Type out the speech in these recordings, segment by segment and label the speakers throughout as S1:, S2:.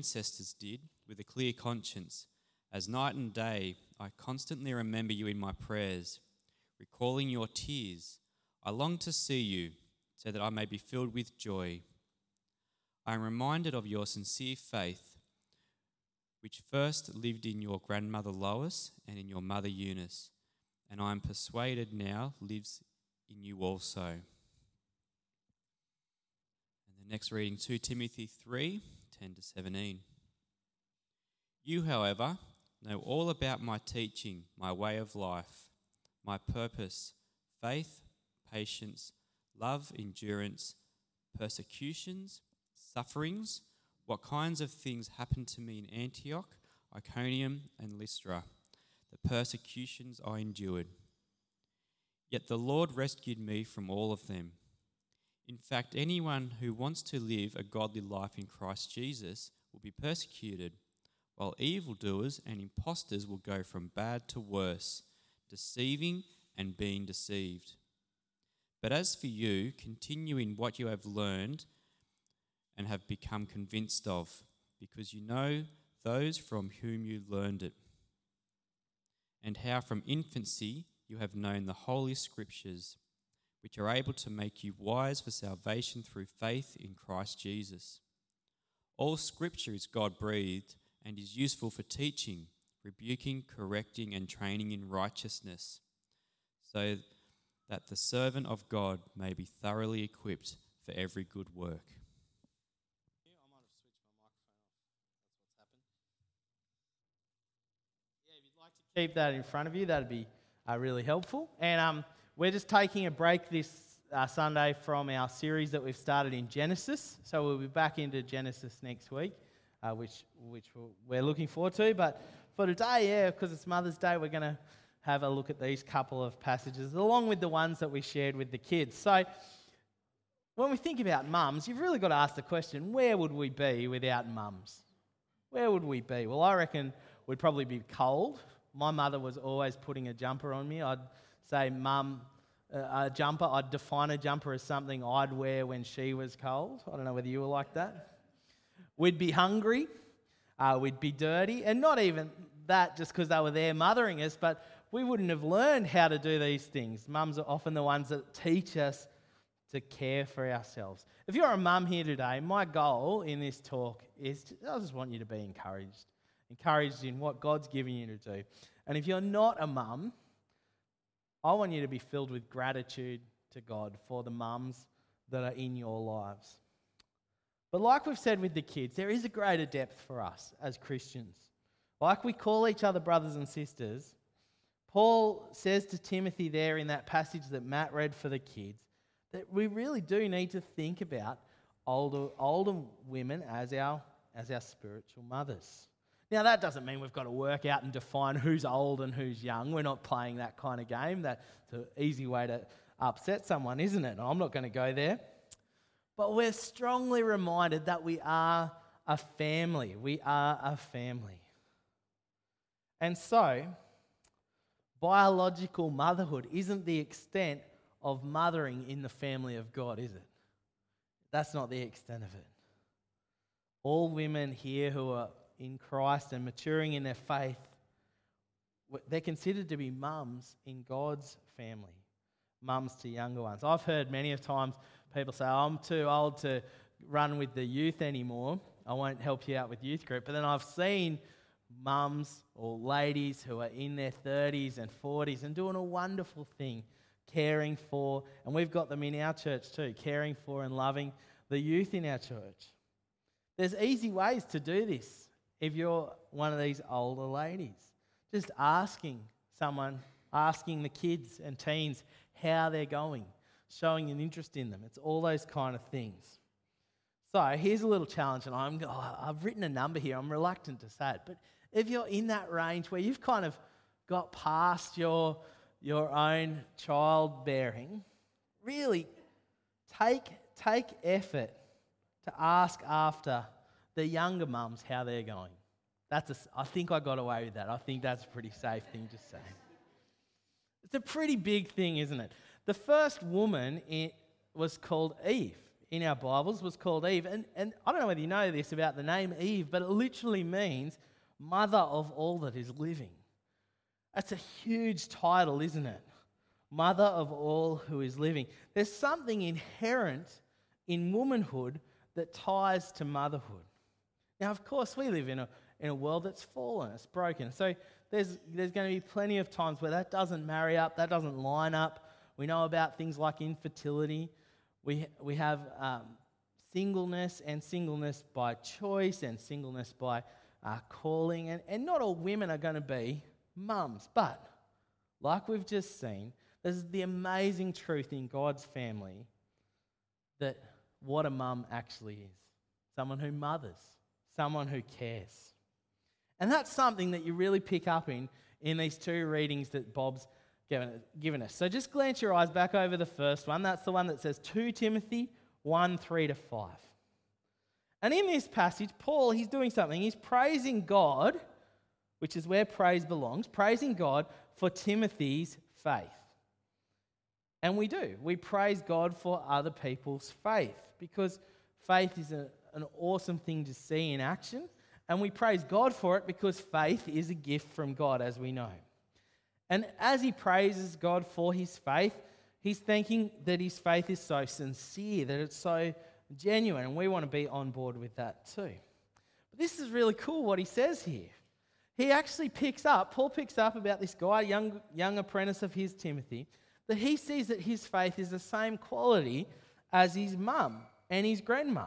S1: ancestors did, with a clear conscience. As night and day, I constantly remember you in my prayers, recalling your tears. I long to see you, so that I may be filled with joy. I am reminded of your sincere faith, which first lived in your grandmother Lois and in your mother Eunice, and I am persuaded now lives in you also. And the next reading, 2 Timothy 3 10 to 17. You, however, know all about my teaching, my way of life, my purpose, faith, patience, love, endurance, persecutions, sufferings, what kinds of things happened to me in Antioch, Iconium, and Lystra, the persecutions I endured. Yet the Lord rescued me from all of them. In fact, anyone who wants to live a godly life in Christ Jesus will be persecuted, while evildoers and impostors will go from bad to worse, deceiving and being deceived. But as for you, continue in what you have learned and have become convinced of, because you know those from whom you learned it, and how from infancy you have known the Holy Scriptures, which are able to make you wise for salvation through faith in Christ Jesus. All Scripture is God breathed and is useful for teaching, rebuking, correcting, and training in righteousness, so that the servant of God may be thoroughly equipped for every good work.
S2: Yeah, if you'd like to keep that in front of you. That'd be uh, really helpful. And um, we're just taking a break this uh, Sunday from our series that we've started in Genesis. So we'll be back into Genesis next week, uh, which, which we're looking forward to. But for today, yeah, because it's Mother's Day, we're going to have a look at these couple of passages along with the ones that we shared with the kids. So when we think about mums, you've really got to ask the question where would we be without mums? Where would we be? Well, I reckon we'd probably be cold my mother was always putting a jumper on me. I'd say, Mum, a jumper, I'd define a jumper as something I'd wear when she was cold. I don't know whether you were like that. We'd be hungry, uh, we'd be dirty, and not even that just because they were there mothering us, but we wouldn't have learned how to do these things. Mums are often the ones that teach us to care for ourselves. If you're a mum here today, my goal in this talk is to, I just want you to be encouraged encouraged in what God's giving you to do. And if you're not a mum, I want you to be filled with gratitude to God for the mums that are in your lives. But like we've said with the kids, there is a greater depth for us as Christians. Like we call each other brothers and sisters, Paul says to Timothy there in that passage that Matt read for the kids that we really do need to think about older, older women as our, as our spiritual mothers. Now, that doesn't mean we've got to work out and define who's old and who's young. We're not playing that kind of game. That's an easy way to upset someone, isn't it? I'm not going to go there. But we're strongly reminded that we are a family. We are a family. And so, biological motherhood isn't the extent of mothering in the family of God, is it? That's not the extent of it. All women here who are in Christ and maturing in their faith, they're considered to be mums in God's family, mums to younger ones. I've heard many of times people say, oh, I'm too old to run with the youth anymore. I won't help you out with youth group. But then I've seen mums or ladies who are in their 30s and 40s and doing a wonderful thing, caring for, and we've got them in our church too, caring for and loving the youth in our church. There's easy ways to do this if you're one of these older ladies. Just asking someone, asking the kids and teens how they're going, showing an interest in them. It's all those kind of things. So here's a little challenge, and I'm, oh, I've written a number here. I'm reluctant to say it, but if you're in that range where you've kind of got past your, your own childbearing, really take, take effort to ask after the younger mums how they're going. That's a, I think I got away with that. I think that's a pretty safe thing to say. It's a pretty big thing, isn't it? The first woman it was called Eve in our Bibles was called Eve. And, and I don't know whether you know this about the name Eve, but it literally means mother of all that is living. That's a huge title, isn't it? Mother of all who is living. There's something inherent in womanhood that ties to motherhood. Now, of course, we live in a, in a world that's fallen, it's broken. So there's, there's going to be plenty of times where that doesn't marry up, that doesn't line up. We know about things like infertility. We, we have um, singleness and singleness by choice and singleness by uh, calling. And, and not all women are going to be mums. But, like we've just seen, this is the amazing truth in God's family that what a mum actually is someone who mothers, someone who cares. And that's something that you really pick up in in these two readings that Bob's given, given us. So just glance your eyes back over the first one. That's the one that says 2 Timothy 1 3 to 5. And in this passage, Paul, he's doing something. He's praising God, which is where praise belongs, praising God for Timothy's faith. And we do. We praise God for other people's faith because faith is a, an awesome thing to see in action. And we praise God for it because faith is a gift from God, as we know. And as he praises God for his faith, he's thinking that his faith is so sincere, that it's so genuine. And we want to be on board with that too. But this is really cool what he says here. He actually picks up, Paul picks up about this guy, young, young apprentice of his, Timothy, that he sees that his faith is the same quality as his mum and his grandma.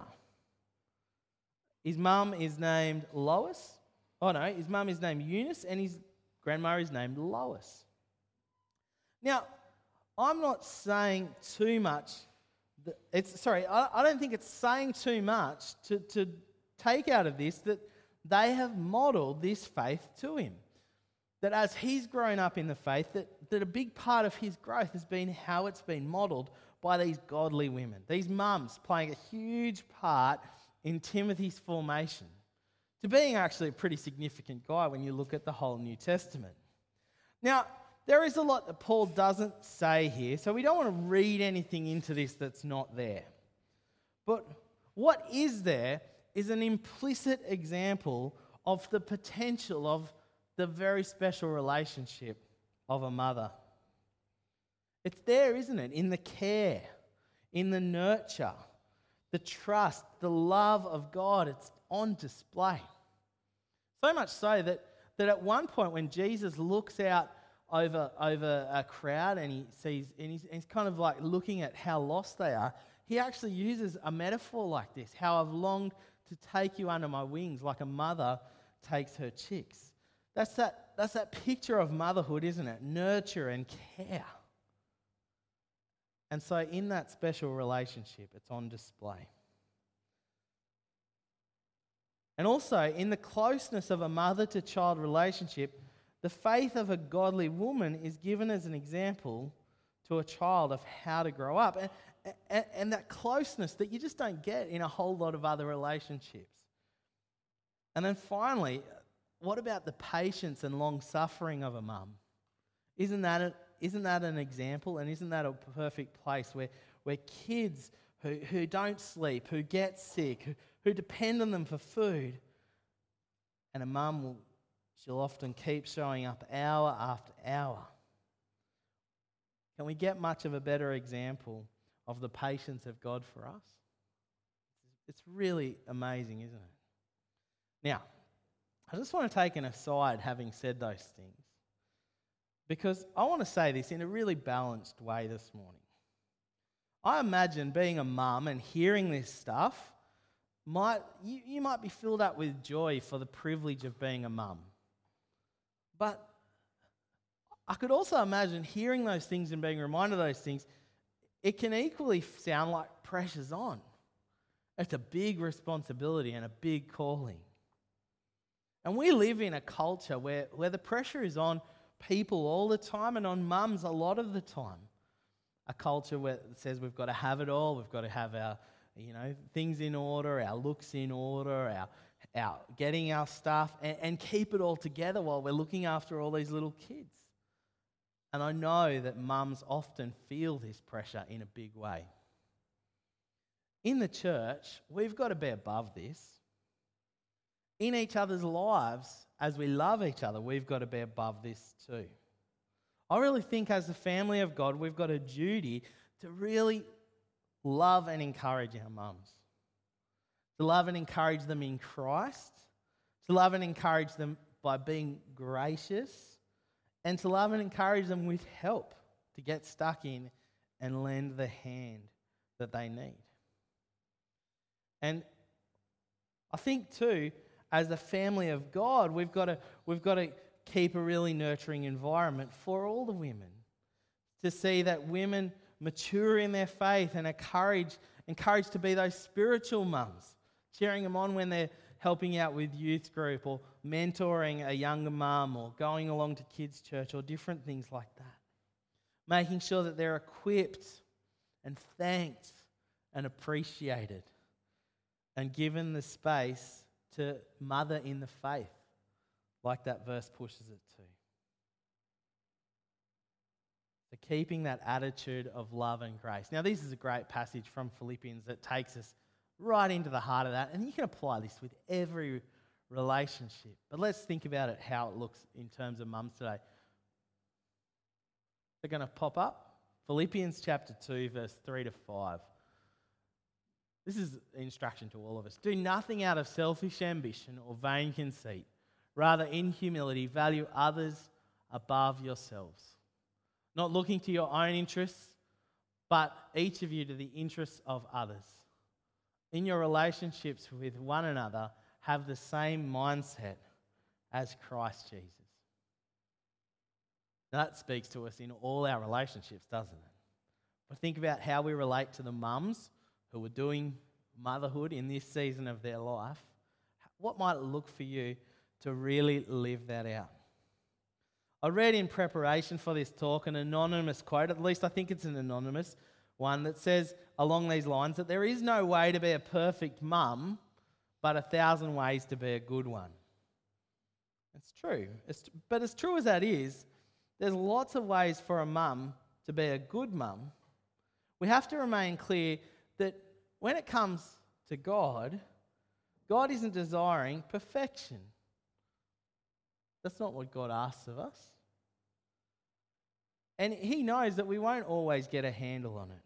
S2: His mum is named Lois. Oh no, his mum is named Eunice and his grandma is named Lois. Now, I'm not saying too much. It's sorry, I, don't think it's saying too much to, to take out of this that they have modeled this faith to him that as he's grown up in the faith, that, that a big part of his growth has been how it's been modeled by these godly women. These mums playing a huge part in Timothy's formation to being actually a pretty significant guy when you look at the whole New Testament. Now, there is a lot that Paul doesn't say here, so we don't want to read anything into this that's not there. But what is there is an implicit example of the potential of the very special relationship of a mother. It's there, isn't it? In the care, in the nurture, the trust, the love of God. It's on display. So much so that, that at one point, when Jesus looks out over, over a crowd and he sees, and he's, and he's kind of like looking at how lost they are, he actually uses a metaphor like this how I've longed to take you under my wings like a mother takes her chicks. That's that, that's that picture of motherhood, isn't it? Nurture and care. And so, in that special relationship, it's on display. And also, in the closeness of a mother to child relationship, the faith of a godly woman is given as an example to a child of how to grow up. And, and, and, that closeness that you just don't get in a whole lot of other relationships. And then finally, what about the patience and long suffering of a mum? Isn't that, isn't that an example? And isn't that a perfect place where, where kids who, who don't sleep, who get sick, who, who depend on them for food, and a mum will, she'll often keep showing up hour after hour. Can we get much of a better example of the patience of God for us? It's really amazing, isn't it? Now, I just want to take an aside having said those things. Because I want to say this in a really balanced way this morning. I imagine being a mum and hearing this stuff might you, you might be filled up with joy for the privilege of being a mum. But I could also imagine hearing those things and being reminded of those things, it can equally sound like pressure's on. It's a big responsibility and a big calling. And we live in a culture where, where the pressure is on people all the time and on mums a lot of the time. A culture where it says we've got to have it all, we've got to have our you know, things in order, our looks in order, our, our getting our stuff, and, and keep it all together while we're looking after all these little kids. And I know that mums often feel this pressure in a big way. in the church, we've got to be above this. In each other's lives, as we love each other, we've got to be above this too. I really think, as the family of God, we've got a duty to really love and encourage our mums, to love and encourage them in Christ, to love and encourage them by being gracious, and to love and encourage them with help to get stuck in and lend the hand that they need. And I think, too, as a family of God, we've got to, we've got to keep a really nurturing environment for all the women to see that women mature in their faith and are encouraged, encouraged to be those spiritual mums, cheering them on when they're helping out with youth group or mentoring a younger mum or going along to kids' church or different things like that. Making sure that they're equipped and thanked and appreciated and given the space to mother in the faith, like that verse pushes it to. So, keeping that attitude of love and grace. Now, this is a great passage from Philippians that takes us right into the heart of that, and you can apply this with every relationship. But let's think about it how it looks in terms of mums today. They're going to pop up. Philippians chapter 2, verse 3 to 5. This is instruction to all of us. Do nothing out of selfish ambition or vain conceit. Rather, in humility, value others above yourselves. Not looking to your own interests, but each of you to the interests of others. In your relationships with one another, have the same mindset as Christ Jesus. Now, that speaks to us in all our relationships, doesn't it? But think about how we relate to the mums who are doing motherhood in this season of their life, what might it look for you to really live that out? I read in preparation for this talk an anonymous quote, at least I think it's an anonymous one, that says along these lines that there is no way to be a perfect mum, but a thousand ways to be a good one. It's true. It's, but as true as that is, there's lots of ways for a mum to be a good mum. We have to remain clear that when it comes to God, God isn't desiring perfection. That's not what God asks of us. And He knows that we won't always get a handle on it.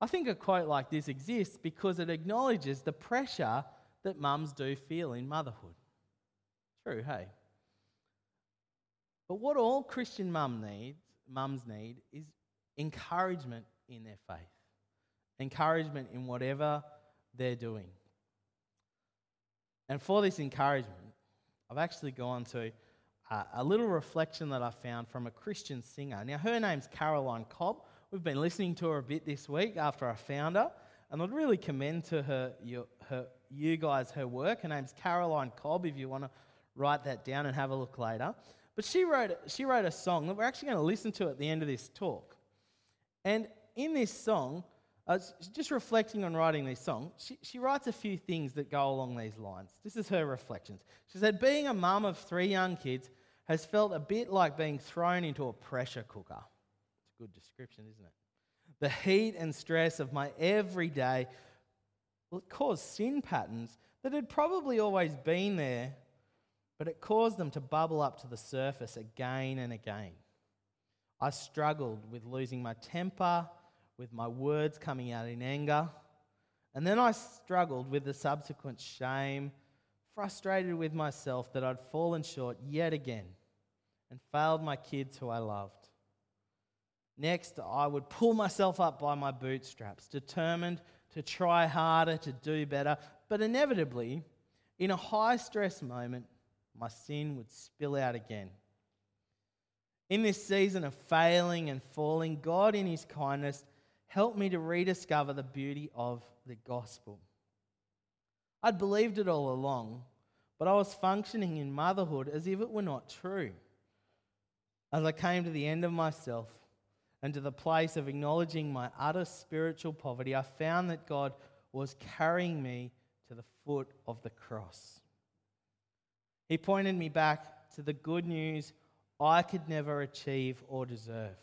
S2: I think a quote like this exists because it acknowledges the pressure that mums do feel in motherhood. True, hey? But what all Christian mum needs, mums need is encouragement in their faith encouragement in whatever they're doing. And for this encouragement, I've actually gone to a little reflection that I found from a Christian singer. Now, her name's Caroline Cobb. We've been listening to her a bit this week after I found her, and I'd really commend to her, your, her, you guys her work. Her name's Caroline Cobb, if you want to write that down and have a look later. But she wrote, she wrote a song that we're actually going to listen to at the end of this talk. And in this song, uh, just reflecting on writing this song, she, she writes a few things that go along these lines. This is her reflections. She said, Being a mum of three young kids has felt a bit like being thrown into a pressure cooker. It's a good description, isn't it? The heat and stress of my everyday well, it caused sin patterns that had probably always been there, but it caused them to bubble up to the surface again and again. I struggled with losing my temper with my words coming out in anger. And then I struggled with the subsequent shame, frustrated with myself that I'd fallen short yet again and failed my kids who I loved. Next, I would pull myself up by my bootstraps, determined to try harder, to do better. But inevitably, in a high stress moment, my sin would spill out again. In this season of failing and falling, God, in His kindness, helped me to rediscover the beauty of the gospel. I'd believed it all along, but I was functioning in motherhood as if it were not true. As I came to the end of myself and to the place of acknowledging my utter spiritual poverty, I found that God was carrying me to the foot of the cross. He pointed me back to the good news I could never achieve or deserve.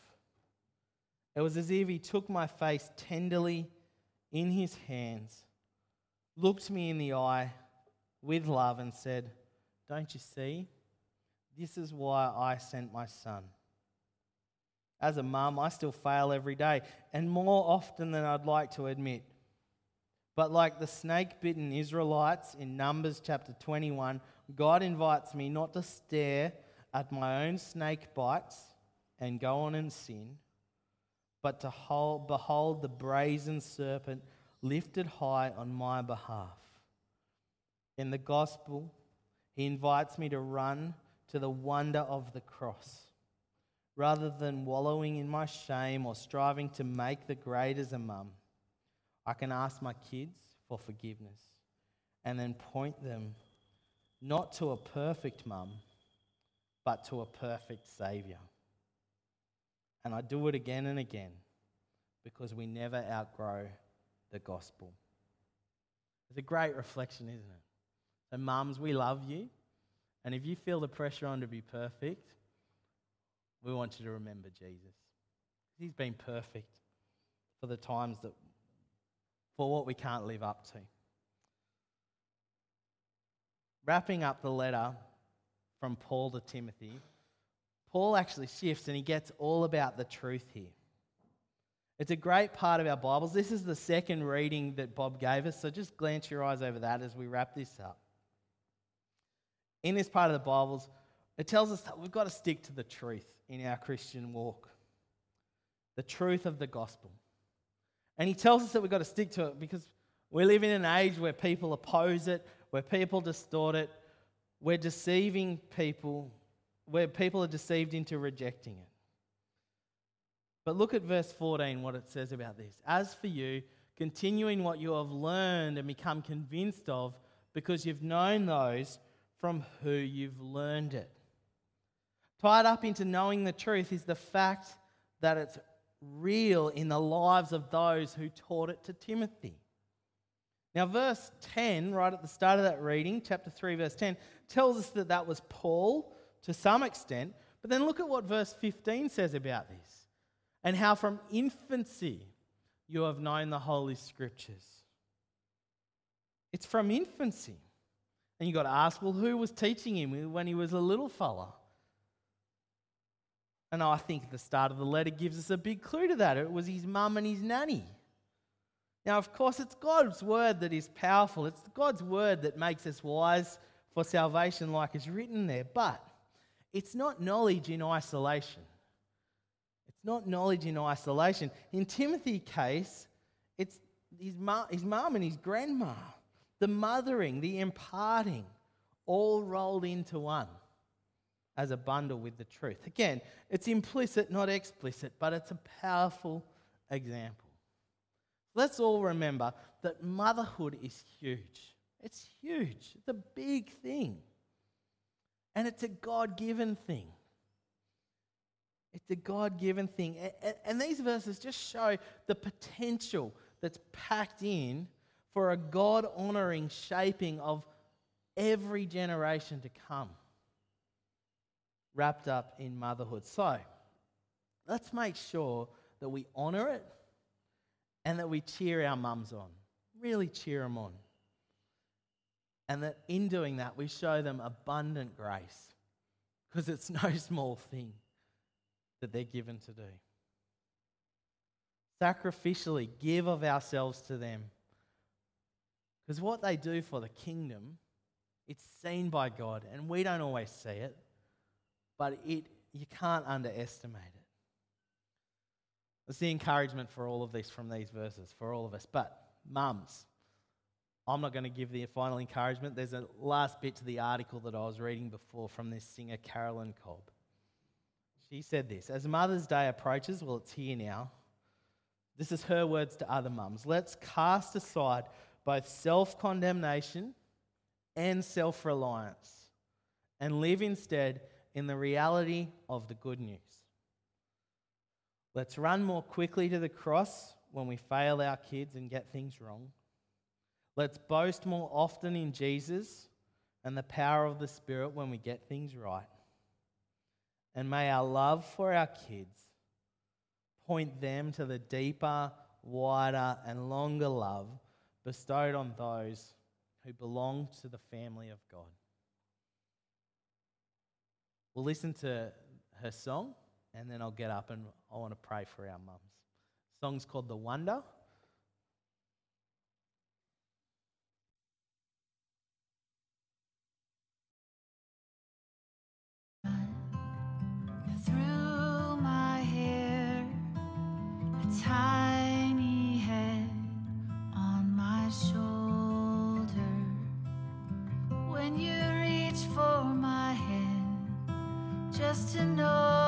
S2: It was as if he took my face tenderly in his hands, looked me in the eye with love, and said, Don't you see? This is why I sent my son. As a mum, I still fail every day, and more often than I'd like to admit. But like the snake bitten Israelites in Numbers chapter 21, God invites me not to stare at my own snake bites and go on and sin, but to hold, behold the brazen serpent lifted high on my behalf. In the gospel, he invites me to run to the wonder of the cross. Rather than wallowing in my shame or striving to make the great as a mum, I can ask my kids for forgiveness and then point them not to a perfect mum, but to a perfect Saviour. And I do it again and again because we never outgrow the gospel. It's a great reflection, isn't it? So, mums, we love you. And if you feel the pressure on to be perfect, we want you to remember Jesus. He's been perfect for the times that, for what we can't live up to. Wrapping up the letter from Paul to Timothy, Paul actually shifts and he gets all about the truth here. It's a great part of our Bibles. This is the second reading that Bob gave us, so just glance your eyes over that as we wrap this up. In this part of the Bibles, it tells us that we've got to stick to the truth in our Christian walk the truth of the gospel. And he tells us that we've got to stick to it because we live in an age where people oppose it, where people distort it, we're deceiving people, where people are deceived into rejecting it. But look at verse 14, what it says about this. As for you, continuing what you have learned and become convinced of, because you've known those from who you've learned it. Tied up into knowing the truth is the fact that it's real in the lives of those who taught it to Timothy. Now, verse 10, right at the start of that reading, chapter 3, verse 10, tells us that that was Paul to some extent. But then look at what verse 15 says about this and how from infancy you have known the Holy Scriptures. It's from infancy. And you've got to ask, well, who was teaching him when he was a little fella? And I think the start of the letter gives us a big clue to that. It was his mum and his nanny. Now, of course, it's God's word that is powerful. It's God's word that makes us wise for salvation, like is written there. But it's not knowledge in isolation. It's not knowledge in isolation. In Timothy's case, it's his mom, and his grandma, the mothering, the imparting, all rolled into one as a bundle with the truth. Again, it's implicit, not explicit, but it's a powerful example. Let's all remember that motherhood is huge. It's huge. It's a big thing. And it's a God given thing. It's a God given thing. And these verses just show the potential that's packed in for a God honoring shaping of every generation to come, wrapped up in motherhood. So, let's make sure that we honor it and that we cheer our mums on. Really cheer them on. And that in doing that, we show them abundant grace because it's no small thing that they're given to do. Sacrificially give of ourselves to them because what they do for the kingdom, it's seen by God, and we don't always see it, but it, you can't underestimate it. That's the encouragement for all of this from these verses, for all of us. But, mums, I'm not going to give the final encouragement. There's a last bit to the article that I was reading before from this singer, Caroline Cobb. She said this As Mother's Day approaches, well, it's here now. This is her words to other mums. Let's cast aside both self condemnation and self reliance and live instead in the reality of the good news. Let's run more quickly to the cross when we fail our kids and get things wrong. Let's boast more often in Jesus and the power of the Spirit when we get things right. And may our love for our kids point them to the deeper, wider, and longer love bestowed on those who belong to the family of God. We'll listen to her song, and then I'll get up and I want to pray for our mums. The song's called The Wonder.
S3: tiny head on my shoulder. When you reach for my hand, just to know.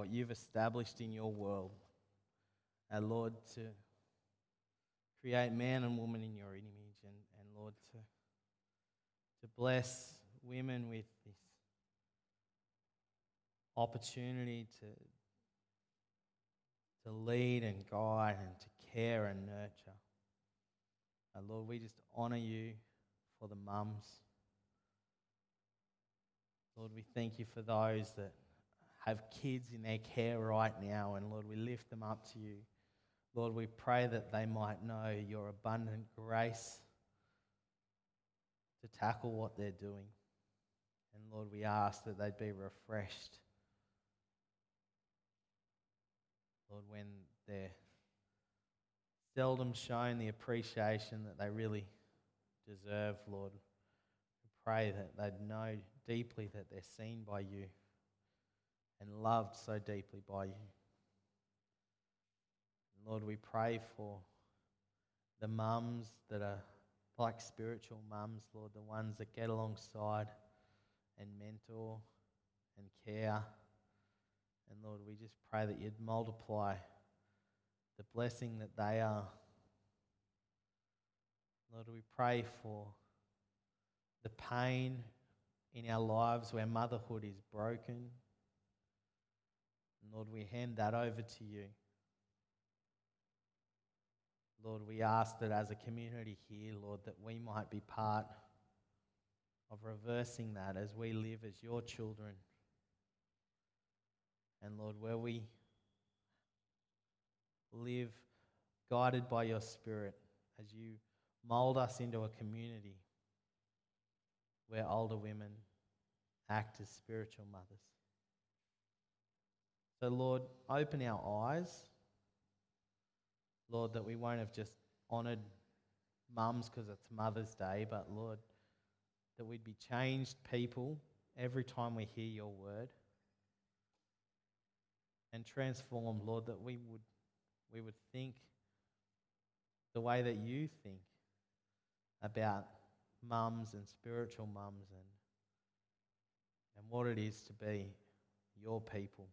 S3: What you've
S2: established in your world. And Lord, to create man and woman in your image, and, and Lord, to, to bless women with this opportunity to, to lead and guide and to care and nurture. And Lord, we just honor you for the mums. Lord, we thank you for those that have kids in their care right now. And Lord, we lift them up to you. Lord, we pray that they might know your abundant grace to tackle what they're doing. And Lord, we ask that they'd be refreshed. Lord, when they're seldom shown the appreciation that they really deserve, Lord, we pray that they'd know deeply that they're seen by you and loved so deeply by you. Lord, we pray for the mums that are like spiritual mums, Lord, the ones that get alongside and mentor and care. And Lord, we just pray that you'd multiply the blessing that they are. Lord, we pray for the pain in our lives where motherhood is broken. Lord, we hand that over to you. Lord, we ask that as a community here, Lord, that we might be part of reversing that as we live as your children. And Lord, where we live guided by your Spirit as you mold us into a community where older women act as spiritual mothers. So, Lord, open our eyes. Lord, that we won't have just honoured mums because it's Mother's Day, but Lord, that we'd be changed people every time we hear your word. And transformed, Lord, that we would, we would think the way that you think about mums and spiritual mums and, and what it is to be your people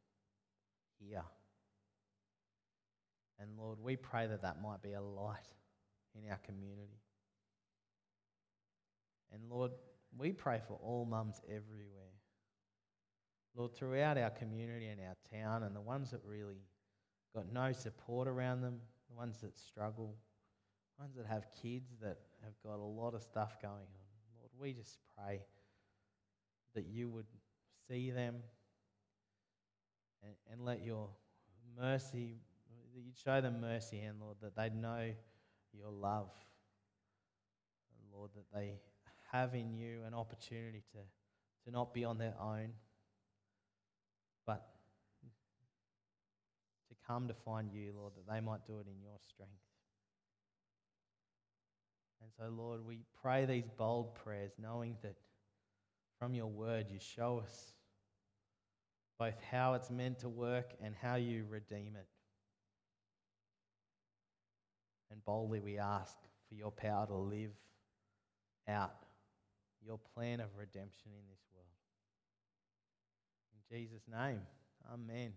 S2: here. And Lord, we pray that that might be a light in our community. And Lord, we pray for all mums everywhere. Lord, throughout our community and our town, and the ones that really got no support around them, the ones that struggle, the ones that have kids that have got a lot of stuff going on. Lord, we just pray that you would see them and, and let your mercy that you'd show them mercy, and Lord, that they'd know your love. And Lord, that they have in you an opportunity to, to not be on their own, but to come to find you, Lord, that they might do it in your strength. And so, Lord, we pray these bold prayers, knowing that from your word you show us both how it's meant to work and how you redeem it. And boldly we ask for your power to live out your plan of redemption in this world. In Jesus' name, amen.